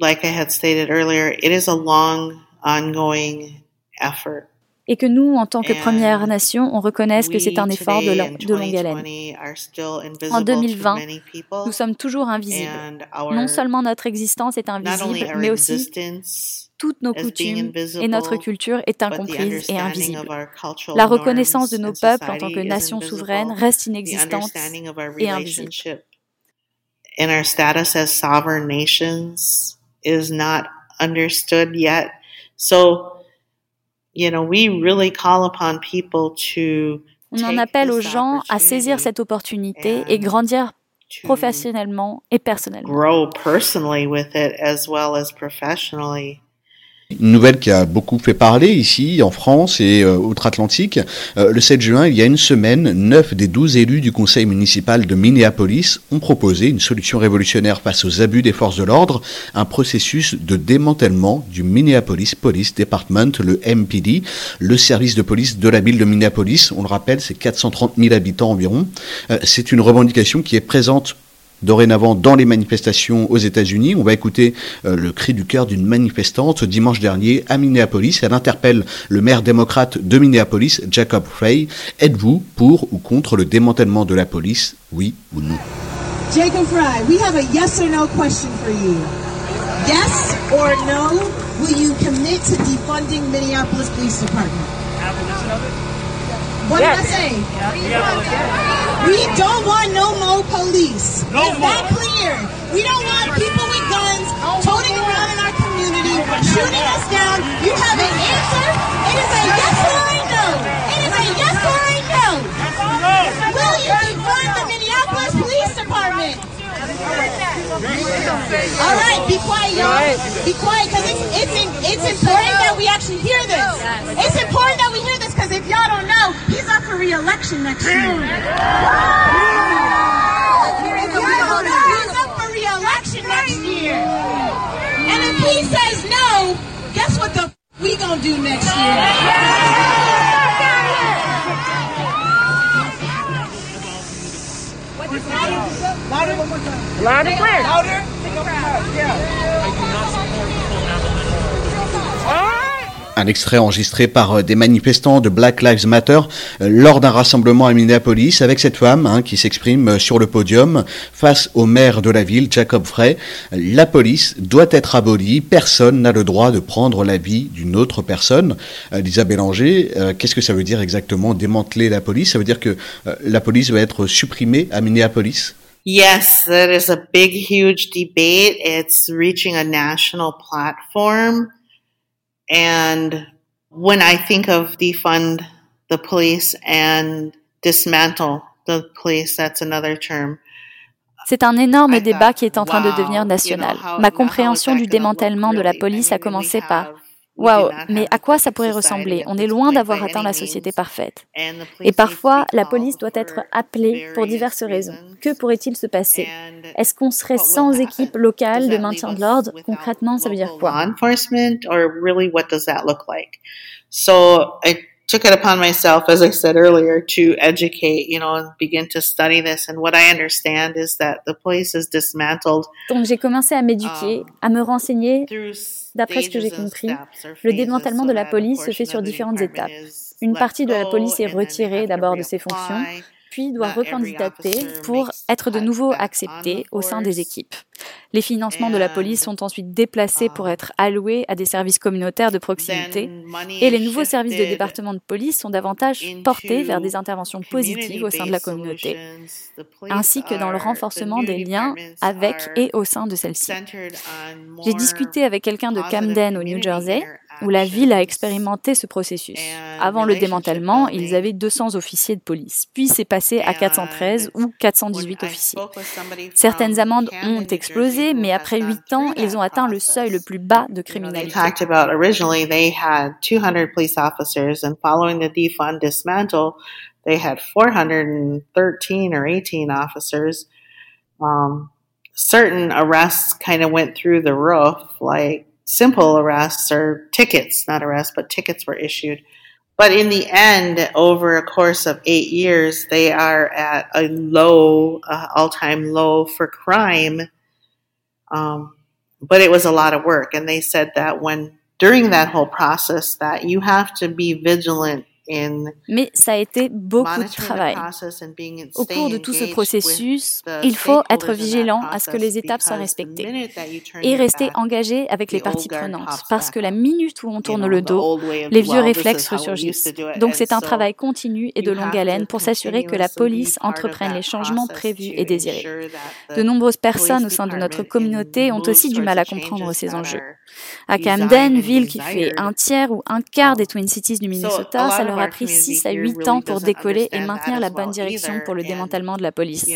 like I had stated earlier, it is a long ongoing effort et que nous, en tant que Première Nation, on reconnaisse que c'est un effort de, de longue haleine. En 2020, nous sommes toujours invisibles. Non seulement notre existence est invisible, mais aussi toutes nos coutumes et notre culture est incomprise et invisible. La reconnaissance de nos peuples en tant que nation souveraine reste inexistante et invisible. And our status as sovereign nations is not understood yet. So on en appelle aux gens à saisir cette opportunité et grandir professionnellement et personnellement. Grow personally with it as well as professionally. Une nouvelle qui a beaucoup fait parler ici, en France et euh, outre-Atlantique. Euh, le 7 juin, il y a une semaine, 9 des 12 élus du conseil municipal de Minneapolis ont proposé une solution révolutionnaire face aux abus des forces de l'ordre, un processus de démantèlement du Minneapolis Police Department, le MPD, le service de police de la ville de Minneapolis. On le rappelle, c'est 430 000 habitants environ. Euh, c'est une revendication qui est présente dorénavant dans les manifestations aux États-Unis. On va écouter euh, le cri du cœur d'une manifestante dimanche dernier à Minneapolis. Elle interpelle le maire démocrate de Minneapolis, Jacob Frey. Êtes-vous pour ou contre le démantèlement de la police, oui ou non? Jacob Frey, we have a yes or no question for you. Yes or no, will you commit to defunding Minneapolis Police Department? What did I say? We don't want no more police. No Is more. that clear? We don't want people with guns toting around in our community, shooting us down. You have an answer? It is a yes or a no. It is a yes or a no. Will you defund the Minneapolis Police Department? All right, be quiet, y'all. Be quiet, because it's, it's, it's important that we actually hear this. He's up for re-election next year. If y'all don't know, he's up for re-election next year. And if he says no, guess what the we gonna do next year? Louder one more time. Loud and clear. Un extrait enregistré par euh, des manifestants de Black Lives Matter euh, lors d'un rassemblement à Minneapolis avec cette femme hein, qui s'exprime euh, sur le podium face au maire de la ville, Jacob Frey. La police doit être abolie. Personne n'a le droit de prendre la vie d'une autre personne. Lisa Bélanger, qu'est-ce que ça veut dire exactement démanteler la police? Ça veut dire que la police va être supprimée à Minneapolis? Yes, that is a big, huge debate. It's reaching a national platform. And when I think of defund the police and dismantle the police, that's another term. C'est un énorme débat qui est en train de devenir national. Ma compréhension du démantèlement de la police a commencé par Waouh, mais à quoi ça pourrait ressembler? On est loin d'avoir atteint la société parfaite. Et parfois, la police doit être appelée pour diverses raisons. Que pourrait-il se passer? Est-ce qu'on serait sans équipe locale de maintien de l'ordre? Concrètement, ça veut dire quoi? Took it upon myself, as I said earlier, to educate, you know, and begin to study this. And what I understand is that the police is dismantled. Donc j'ai commencé à m'éduquer, um, à me renseigner. D'après ce que j'ai compris, le démantèlement de la police se fait sur différentes étapes. Une partie de la police est retirée d'abord de ses fonctions, puis doit recandidater pour être de nouveau accepté au sein des équipes. Les financements de la police sont ensuite déplacés pour être alloués à des services communautaires de proximité et les nouveaux services de département de police sont davantage portés vers des interventions positives au sein de la communauté, ainsi que dans le renforcement des liens avec et au sein de celle-ci. J'ai discuté avec quelqu'un de Camden au New Jersey où la ville a expérimenté ce processus. Avant le démantèlement, ils avaient 200 officiers de police, puis c'est passé à 413 ou 418 officiers. Certaines amendes ont explosé, mais après 8 ans, ils ont atteint le seuil le plus bas de criminalité. they had 413 or 18 officers. Um, certain arrests kind of went through the roof, like simple arrests or tickets, not arrests, but tickets were issued. But in the end, over a course of eight years, they are at a low, uh, all time low for crime. Um, but it was a lot of work. And they said that when during that whole process, that you have to be vigilant Mais ça a été beaucoup de travail. Au cours de tout ce processus, il faut être vigilant à ce que les étapes soient respectées et rester engagé avec les parties prenantes parce que la minute où on tourne le dos, les vieux réflexes ressurgissent. Donc c'est un travail continu et de longue haleine pour s'assurer que la police entreprenne les changements prévus et désirés. De nombreuses personnes au sein de notre communauté ont aussi du mal à comprendre ces enjeux. À Camden, ville qui fait un tiers ou un quart des Twin Cities du Minnesota, ça leur a pris 6 à 8 ans pour décoller et maintenir la bonne direction pour le démantèlement de la police.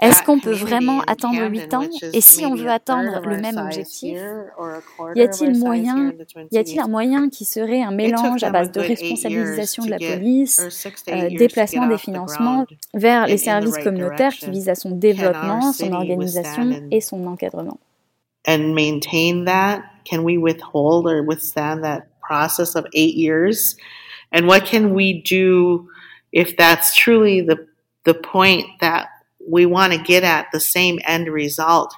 Est-ce qu'on peut vraiment attendre 8 ans Et si on veut atteindre le même objectif, y a-t-il moyen, y a-t-il un moyen qui serait un mélange à base de responsabilisation de la police, euh, déplacement des financements vers les services communautaires qui visent à son développement, son organisation et son encadrement and maintain that? Can we withhold or withstand that process of eight years? And what can we do if that's truly the, the point that we want to get at the same end result?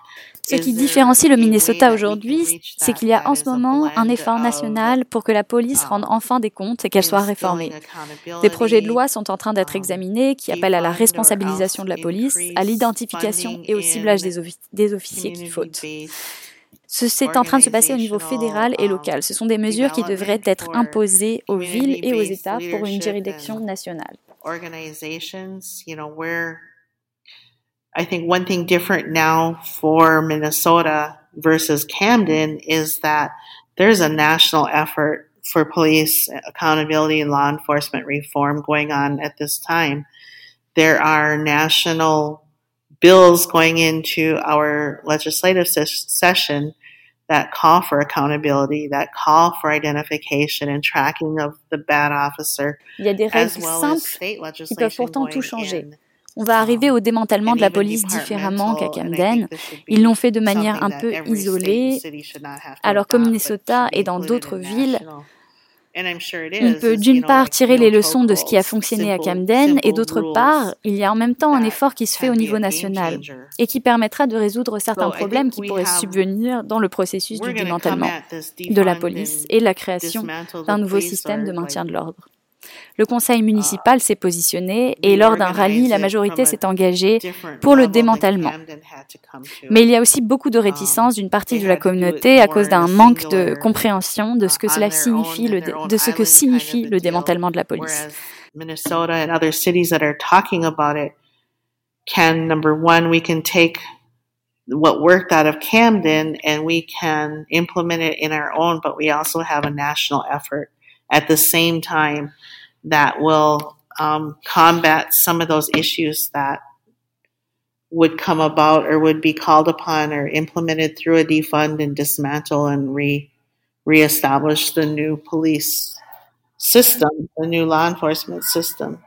Ce qui différencie le Minnesota aujourd'hui, c'est qu'il y a en ce moment un effort national pour que la police rende enfin des comptes et qu'elle soit réformée. Des projets de loi sont en train d'être examinés qui appellent à la responsabilisation de la police, à l'identification et au ciblage des, des officiers qui fautent. C'est en train de se passer au niveau fédéral et local. Ce sont des mesures qui devraient être imposées aux villes et aux États pour une juridiction nationale. I think one thing different now for Minnesota versus Camden is that there's a national effort for police accountability and law enforcement reform going on at this time. There are national bills going into our legislative ses- session that call for accountability, that call for identification and tracking of the bad officer. Il y a des règles simples qui peuvent pourtant tout changer. On va arriver au démantèlement de la police différemment qu'à Camden. Ils l'ont fait de manière un peu isolée, alors qu'au Minnesota et dans d'autres villes, on peut d'une part tirer les leçons de ce qui a fonctionné à Camden et d'autre part, il y a en même temps un effort qui se fait au niveau national et qui permettra de résoudre certains problèmes qui pourraient subvenir dans le processus du démantèlement de la police et la création d'un nouveau système de maintien de l'ordre. Le conseil municipal s'est positionné et lors d'un rallye, la majorité s'est engagée pour le démantèlement. Mais il y a aussi beaucoup de réticence d'une partie de la communauté à cause d'un manque de compréhension de ce que cela signifie le de ce que signifie le démantèlement de la police. Minnesota and other cities that are talking about it can number one we can take what worked out of Camden and we can implement it in our own, but we also have a national effort at the same time that will um, combat some of those issues that would come about or would be called upon or implemented through a defund and dismantle and re reestablish the new police system, the new law enforcement system.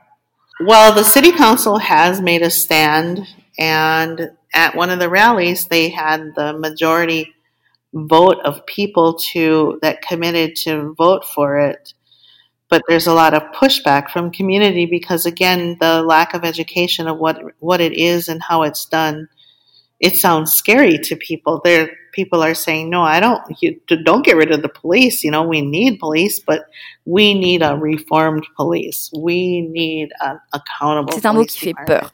Well, the city council has made a stand, and at one of the rallies, they had the majority vote of people to that committed to vote for it but there's a lot of pushback from community because again the lack of education of what what it is and how it's done it sounds scary to people. There people are saying no i don't you, don't get rid of the police you know we need police but we need a reformed police. We need an accountable C'est un mot qui fait peur.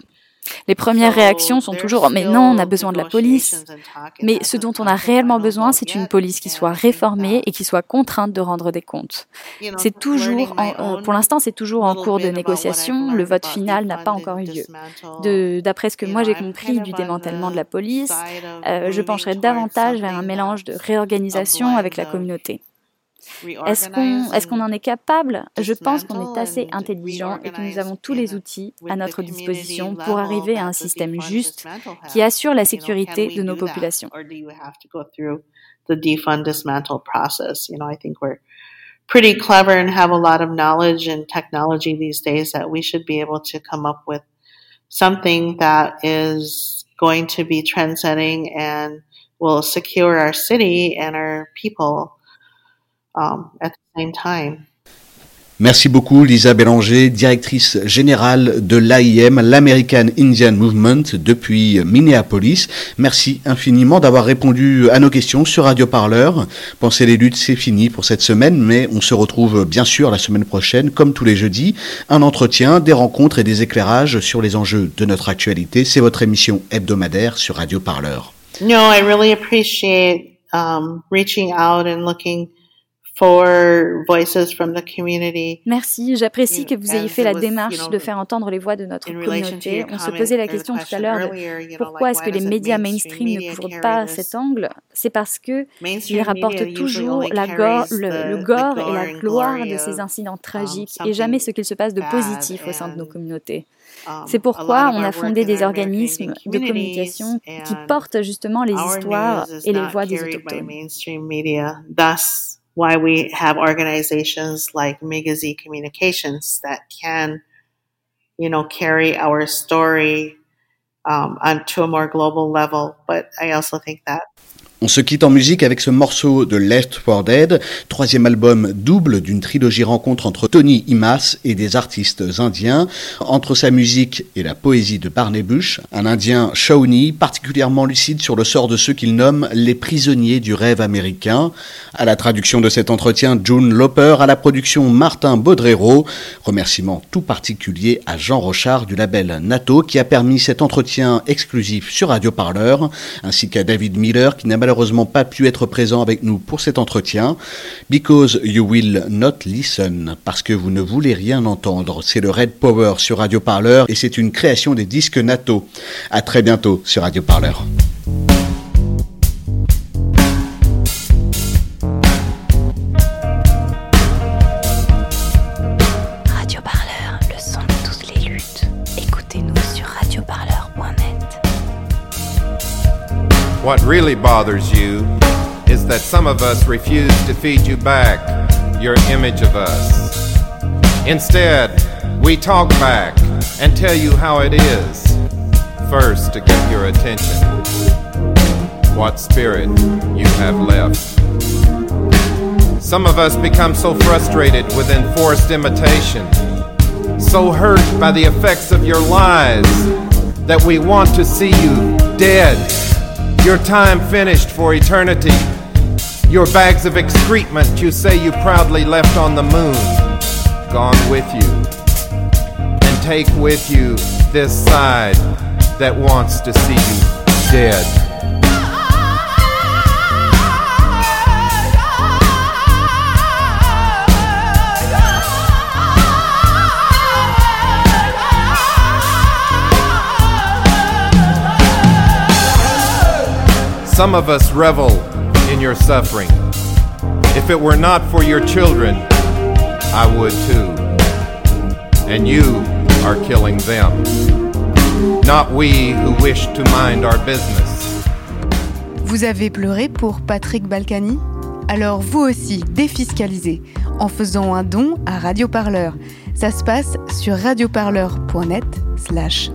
Les premières réactions sont toujours mais non, on a besoin de la police. Mais ce dont on a réellement besoin, c'est une police qui soit réformée et qui soit contrainte de rendre des comptes. C'est toujours, en, pour l'instant, c'est toujours en cours de négociation. Le vote final n'a pas encore eu lieu. D'après ce que moi j'ai compris du démantèlement de la police, euh, je pencherai davantage vers un mélange de réorganisation avec la communauté. Est-ce qu'on est qu'on en est capable? Je pense qu'on est assez intelligent et que nous avons tous les outils à notre disposition pour arriver à un système juste qui assure la sécurité de nos populations. The defund dismantle process? You know, I think we're pretty clever and have a lot of knowledge and technology these days that we should be able to come up with something that is going to be trendsetting and will secure our city and our people um, at the same time. Merci beaucoup Lisa Bélanger, directrice générale de l'AIM, l'American Indian Movement depuis Minneapolis. Merci infiniment d'avoir répondu à nos questions sur Radio Parleur. Pensez les luttes, c'est fini pour cette semaine, mais on se retrouve bien sûr la semaine prochaine, comme tous les jeudis. Un entretien, des rencontres et des éclairages sur les enjeux de notre actualité. C'est votre émission hebdomadaire sur Radio Parleur. No, I really appreciate um, reaching out and looking Merci, j'apprécie que vous ayez fait la démarche de faire entendre les voix de notre communauté. On se posait la question tout à l'heure de pourquoi est-ce que les médias mainstream ne couvrent pas cet angle? C'est parce que ils rapportent toujours la gore, le, le gore et la gloire de ces incidents tragiques et jamais ce qu'il se passe de positif au sein de nos communautés. C'est pourquoi on a fondé des organismes de communication qui portent justement les histoires et les voix des autochtones. Why we have organizations like Megazy Communications that can, you know, carry our story um, onto a more global level. But I also think that On se quitte en musique avec ce morceau de Left for Dead, troisième album double d'une trilogie rencontre entre Tony Imas et des artistes indiens. Entre sa musique et la poésie de Barney Bush, un indien Shawnee particulièrement lucide sur le sort de ceux qu'il nomme les prisonniers du rêve américain. À la traduction de cet entretien, June Loper, à la production Martin Baudrero. Remerciement tout particulier à Jean Rochard du label NATO qui a permis cet entretien exclusif sur Radio Parleur, ainsi qu'à David Miller qui n'a malheureusement pas pu être présent avec nous pour cet entretien. Because you will not listen, parce que vous ne voulez rien entendre. C'est le Red Power sur Radio Parleur et c'est une création des disques NATO. À très bientôt sur Radio Parleur. What really bothers you is that some of us refuse to feed you back your image of us. Instead, we talk back and tell you how it is, first to get your attention. What spirit you have left. Some of us become so frustrated with enforced imitation, so hurt by the effects of your lies, that we want to see you dead your time finished for eternity. Your bags of excrement you say you proudly left on the moon, gone with you. And take with you this side that wants to see you dead. Some of us revel in your suffering. If it were not for your children, I would too. And you are killing them. Not we who wish to mind our business. Vous avez pleuré pour Patrick Balkany? Alors vous aussi, défiscalisez en faisant un don à Radio Parleur. Ça se passe sur radioparleur.net slash.